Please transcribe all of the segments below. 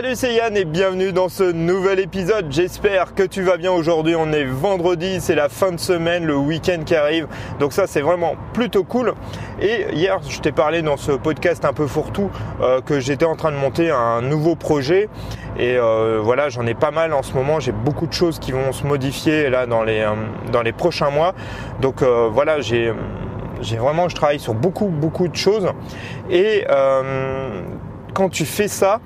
Salut, c'est Yann et bienvenue dans ce nouvel épisode. J'espère que tu vas bien aujourd'hui. On est vendredi, c'est la fin de semaine, le week-end qui arrive. Donc ça, c'est vraiment plutôt cool. Et hier, je t'ai parlé dans ce podcast un peu fourre-tout euh, que j'étais en train de monter un nouveau projet. Et euh, voilà, j'en ai pas mal en ce moment. J'ai beaucoup de choses qui vont se modifier là dans les, euh, dans les prochains mois. Donc voilà, j'ai j'ai vraiment, je travaille sur beaucoup, beaucoup de choses. Et quand tu fais ça,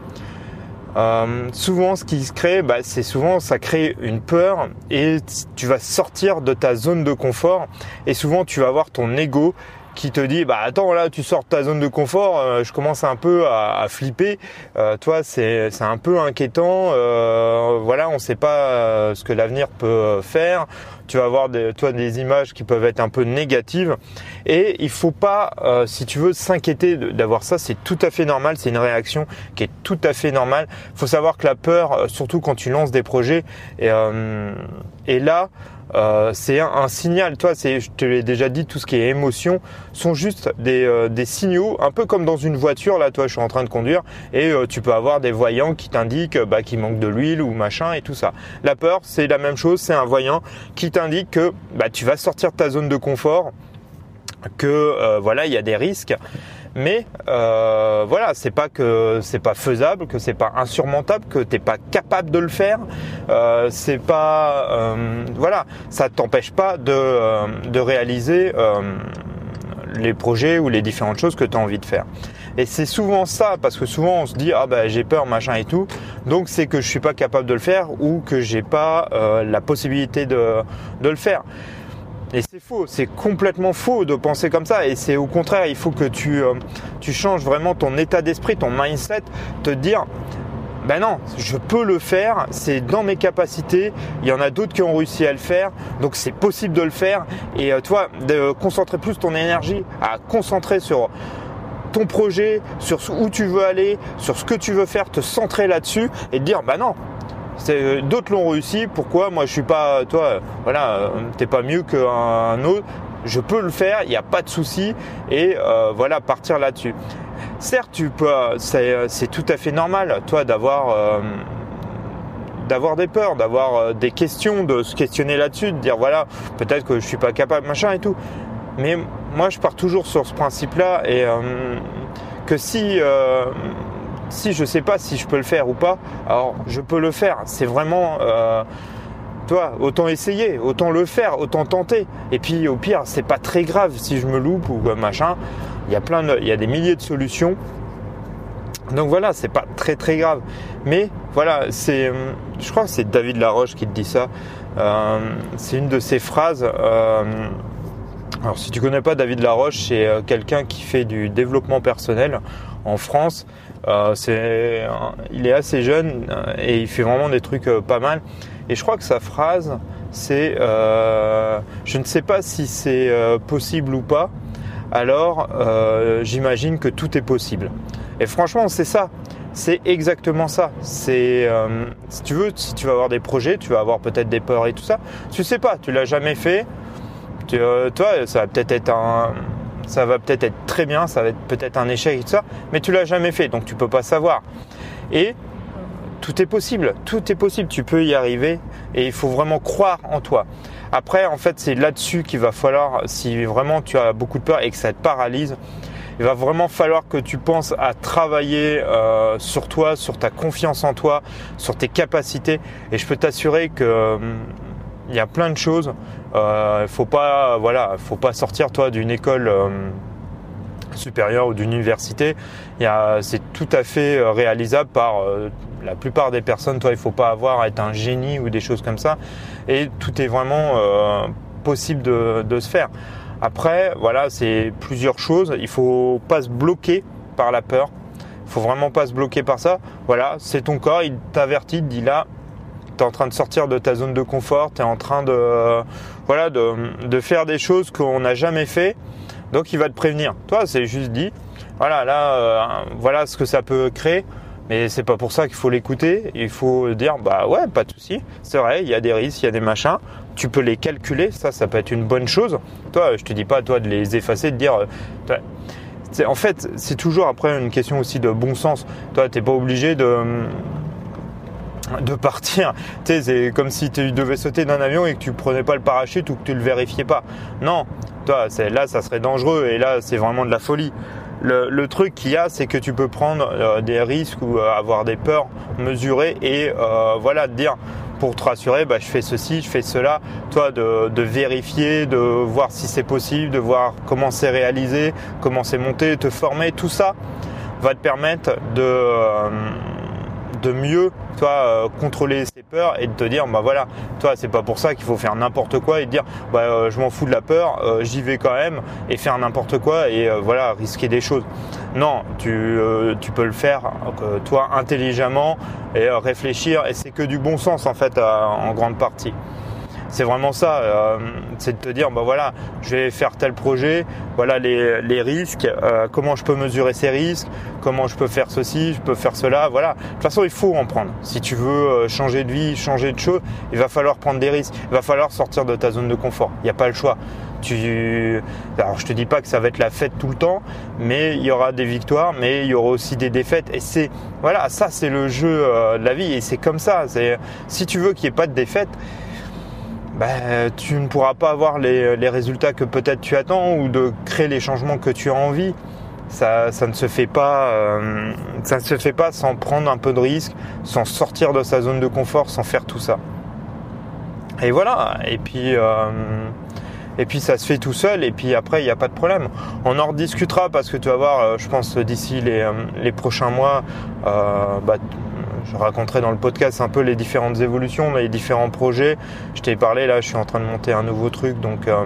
euh, souvent, ce qui se crée, bah, c'est souvent ça crée une peur et tu vas sortir de ta zone de confort et souvent tu vas avoir ton ego qui te dit bah attends là tu sors de ta zone de confort euh, je commence un peu à, flipper. Euh, toi c'est c'est un peu inquiétant. Euh, voilà on sait pas ce que l'avenir peut faire. Tu vas avoir des, toi des images qui peuvent être un peu négatives. Et il faut pas si tu veux s'inquiéter d'avoir ça c'est tout à fait normal. C'est une réaction qui est tout à fait normale. Faut savoir que la peur surtout quand tu lances des projets et, et là euh, c'est un, signal. Toi, c'est, je te l'ai déjà dit, tout ce qui est émotion sont juste des, euh, des, signaux, un peu comme dans une voiture. Là, toi, je suis en train de conduire et euh, tu peux avoir des voyants qui t'indiquent bah, qu'il manque de l'huile ou machin et tout ça. La peur, c'est la même chose. C'est un voyant qui t'indique que bah, tu vas sortir de ta zone de confort, que voilà, il y a des risques mais euh, voilà, c'est pas que c'est pas faisable, que c'est pas insurmontable, que t'es pas capable de le faire. Euh, c'est pas euh, voilà, ça t'empêche pas de, euh, de réaliser euh, les projets ou les différentes choses que tu as envie de faire. Et c'est souvent ça, parce que souvent on se dit ah ben j'ai peur machin et tout, donc c'est que je suis pas capable de le faire ou que j'ai pas la possibilité de, de le faire. Et c'est faux, c'est complètement faux de penser comme ça. Et c'est au contraire, il faut que tu, euh, tu changes vraiment ton état d'esprit, ton mindset, te dire, ben non, je peux le faire, c'est dans mes capacités, il y en a d'autres qui ont réussi à le faire, donc c'est possible de le faire. Et euh, toi, de concentrer plus ton énergie à concentrer sur ton projet, sur où tu veux aller, sur ce que tu veux faire, te centrer là-dessus et te dire, ben non, d'autres l'ont réussi. Pourquoi? Moi, je suis pas. Toi, voilà, euh, t'es pas mieux qu'un autre. Je peux le faire. Il n'y a pas de souci. Et euh, voilà, partir là-dessus. Certes, tu peux. C'est tout à fait normal, toi, d'avoir. d'avoir des peurs, d'avoir des questions, de se questionner là-dessus, de dire voilà, peut-être que je suis pas capable, machin et tout. Mais moi, je pars toujours sur ce principe-là et que si si je sais pas si je peux le faire ou pas, alors je peux le faire. C'est vraiment, euh, toi, autant essayer, autant le faire, autant tenter. Et puis au pire, c'est pas très grave si je me loupe ou machin. Il y a plein de, il y a des milliers de solutions. Donc voilà, c'est pas très très grave. Mais voilà, c'est, je crois que c'est David Laroche qui te dit ça. Euh, c'est une de ses phrases. Euh, alors si tu connais pas David Laroche, c'est quelqu'un qui fait du développement personnel en France. Euh, c'est, il est assez jeune euh, et il fait vraiment des trucs euh, pas mal. Et je crois que sa phrase, c'est je ne sais pas si c'est possible ou pas. Alors, j'imagine que tout est possible. Et franchement, c'est ça. C'est exactement ça. C'est si tu veux, si tu vas avoir des projets, tu vas avoir peut-être des peurs et tout ça. Tu sais pas, tu l'as jamais fait. toi, ça va peut-être être un, ça va peut-être être très bien, ça va être peut-être un échec et tout ça, mais tu l'as jamais fait, donc tu peux pas savoir. Et tout est possible, tout est possible, tu peux y arriver et il faut vraiment croire en toi. Après, en fait, c'est là-dessus qu'il va falloir, si vraiment tu as beaucoup de peur et que ça te paralyse, il va vraiment falloir que tu penses à travailler euh, sur toi, sur ta confiance en toi, sur tes capacités. Et je peux t'assurer que hum, il y a plein de choses. Euh, faut pas, voilà, faut pas sortir toi d'une école euh, supérieure ou d'une université. C'est tout à fait euh, réalisable par euh, la plupart des personnes. Toi, il faut pas avoir à être un génie ou des choses comme ça. Et tout est vraiment possible de, se faire. Après, voilà, c'est plusieurs choses. Il faut pas se bloquer par la peur. Il faut vraiment pas se bloquer par ça. Voilà, c'est ton corps, il t'avertit, il dit là, tu es en train de sortir de ta zone de confort, tu es en train de, voilà, de, faire des choses qu'on n'a jamais fait. Donc il va te prévenir. Toi, c'est juste dit, voilà, là, euh, voilà ce que ça peut créer. Mais c'est pas pour ça qu'il faut l'écouter. Il faut dire, bah ouais, pas de souci. C'est vrai, il y a des risques, il y a des machins. Tu peux les calculer. Ça, ça peut être une bonne chose. Toi, je te dis pas, toi, de les effacer, de dire. Euh, en fait, c'est toujours après une question aussi de bon sens. Toi, t'es pas obligé de de partir. Tu sais, c'est comme si tu devais sauter d'un avion et que tu prenais pas le parachute ou que tu le vérifiais pas. Non, toi, c'est là, ça serait dangereux et là, c'est vraiment de la folie. Le, truc qu'il y a, c'est que tu peux prendre euh, des risques ou euh, avoir des peurs mesurées et euh, voilà, dire pour te rassurer, bah, je fais ceci, je fais cela. Toi, de, de vérifier, de voir si c'est possible, de voir comment c'est réalisé, comment c'est monté, te former, tout ça va te permettre de de mieux toi euh, contrôler ses peurs et de te dire bah voilà toi c'est pas pour ça qu'il faut faire n'importe quoi et dire bah euh, je m'en fous de la peur euh, j'y vais quand même et faire n'importe quoi et voilà risquer des choses. Non tu, tu peux le faire toi intelligemment et réfléchir et c'est que du bon sens en fait en grande partie c'est vraiment ça, euh, c'est de te dire, bah voilà, je vais faire tel projet, voilà les, risques, euh, comment je peux mesurer ces risques, comment je peux faire ceci, je peux faire cela, voilà. De toute façon, il faut en prendre. Si tu veux euh, changer de vie, changer de choses, il va falloir prendre des risques, il va falloir sortir de ta zone de confort. Il n'y a pas le choix. Tu... Alors je te dis pas que ça va être la fête tout le temps, mais il y aura des victoires, mais il y aura aussi des défaites. Et c'est voilà, ça c'est le jeu de la vie et c'est comme ça. Si tu veux qu'il n'y ait pas de défaites, bah, tu ne pourras pas avoir les, résultats que peut-être tu attends ou de créer les changements que tu as envie. Ça, ça ne se fait pas, euh, ça se fait pas sans prendre un peu de risque, sans sortir de sa zone de confort, sans faire tout ça. Et voilà. Et puis, euh, et puis ça se fait tout seul. Et puis après, il n'y a pas de problème. On en rediscutera parce que tu vas voir, euh, je pense d'ici les, les prochains mois, bah, je raconterai dans le podcast un peu les différentes évolutions, les différents projets. Je t'ai parlé là, je suis en train de monter un nouveau truc, donc euh,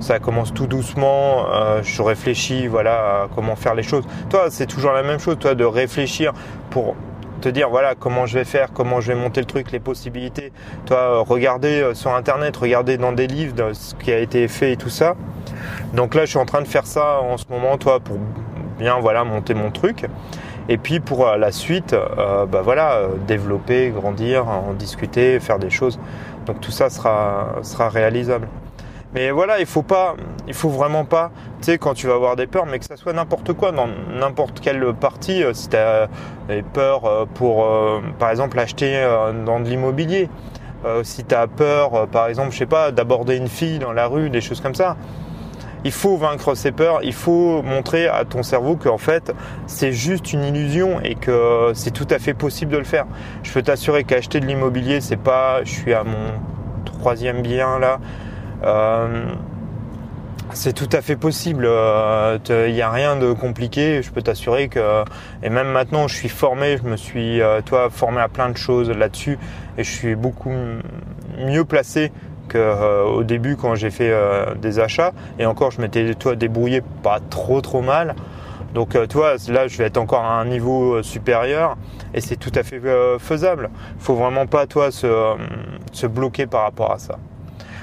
ça commence tout doucement. Euh, je réfléchis, voilà, à comment faire les choses. Toi, c'est toujours la même chose, toi, de réfléchir pour te dire voilà comment je vais faire, comment je vais monter le truc, les possibilités. Toi, euh, regarder sur internet, regarder dans des livres ce qui a été fait et tout ça. Donc là, je suis en train de faire ça en ce moment, toi, pour bien voilà monter mon truc. Et puis pour euh, la suite, euh, bah voilà, euh, développer, grandir, en discuter, faire des choses. Donc tout ça sera, sera réalisable. Mais voilà, il faut pas, il faut vraiment pas, tu sais, quand tu vas avoir des peurs, mais que ça soit n'importe quoi, dans n'importe quelle partie, si tu as des pour, par exemple, acheter dans de l'immobilier, si tu as peur, par exemple, je sais pas, d'aborder une fille dans la rue, des choses comme ça, il faut vaincre ses peurs, il faut montrer à ton cerveau qu'en fait c'est juste une illusion et que c'est tout à fait possible de le faire. Je peux t'assurer qu'acheter de l'immobilier, c'est pas, je suis à mon troisième bien là. Euh, c'est tout à fait possible. Il euh, n'y a rien de compliqué. Je peux t'assurer que, et même maintenant, je suis formé. Je me suis, euh, toi, formé à plein de choses là-dessus, et je suis beaucoup mieux placé euh, au début quand j'ai fait euh, des achats. Et encore, je m'étais toi débrouillé pas trop trop mal. Donc euh, tu vois, là je vais être encore à un niveau supérieur et c'est tout à fait faisable. Faut vraiment pas toi se bloquer par rapport à ça.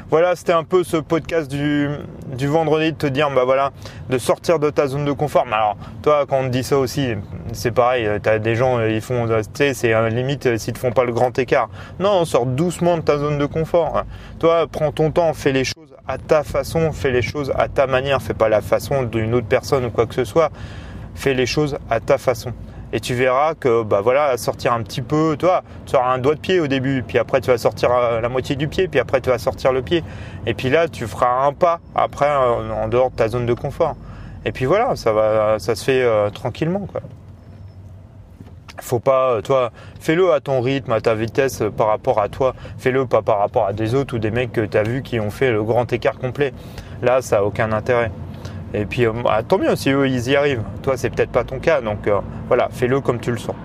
Voilà, c'était un peu ce podcast du, du vendredi de te dire, bah voilà, de sortir de ta zone de confort. Mais alors, toi, quand on te dit ça aussi, c'est pareil, tu as des gens, ils font, tu sais, c'est limite s'ils te font pas le grand écart. Non, sort doucement de ta zone de confort. Toi, prends ton temps, fais les choses à ta façon, fais les choses à ta manière, fais pas la façon d'une autre personne ou quoi que ce soit. Fais les choses à ta façon et tu verras que bah voilà sortir un petit peu toi tu auras un doigt de pied au début puis après tu vas sortir euh, la moitié du pied puis après tu vas sortir le pied. Et puis là tu feras un pas après en dehors de ta zone de confort. Et puis voilà ça va ça se fait euh, tranquillement quoi. Faut pas euh, toi fais-le à ton rythme à ta vitesse par rapport à toi. Fais-le pas par rapport à des autres ou des mecs que tu as vu qui ont fait le grand écart complet. Là ça a aucun intérêt et puis, euh, bah, tant mieux si eux, ils y arrivent. Toi, c'est peut-être pas ton cas. Donc, euh, voilà, fais-le comme tu le sens.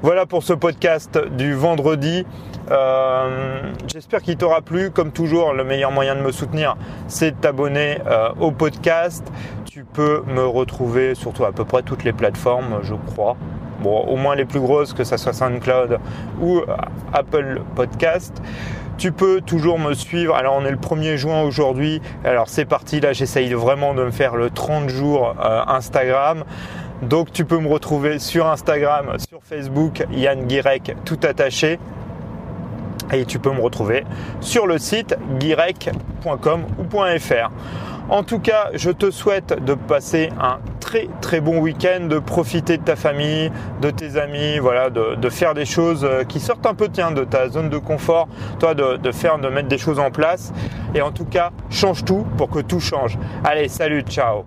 Voilà pour ce podcast du vendredi. Euh, j'espère qu'il t'aura plu. Comme toujours, le meilleur moyen de me soutenir, c'est de t'abonner au podcast. Tu peux me retrouver surtout à peu près toutes les plateformes, je crois. Bon, au moins les plus grosses, que ça soit SoundCloud ou Apple Podcast. Tu peux toujours me suivre. Alors on est le 1er juin aujourd'hui. Alors c'est parti, là j'essaye vraiment de me faire le 30 jours euh, Instagram. Donc tu peux me retrouver sur Instagram, sur Facebook, Yann Guirec, tout attaché. Et tu peux me retrouver sur le site guirec.com ou .fr. En tout cas, je te souhaite de passer un très très bon week-end, de profiter de ta famille, de tes amis, voilà, de, faire des choses euh, qui sortent un peu de ta zone de confort, toi de faire, de mettre des choses en place. Et en tout cas, change tout pour que tout change. Allez, salut, ciao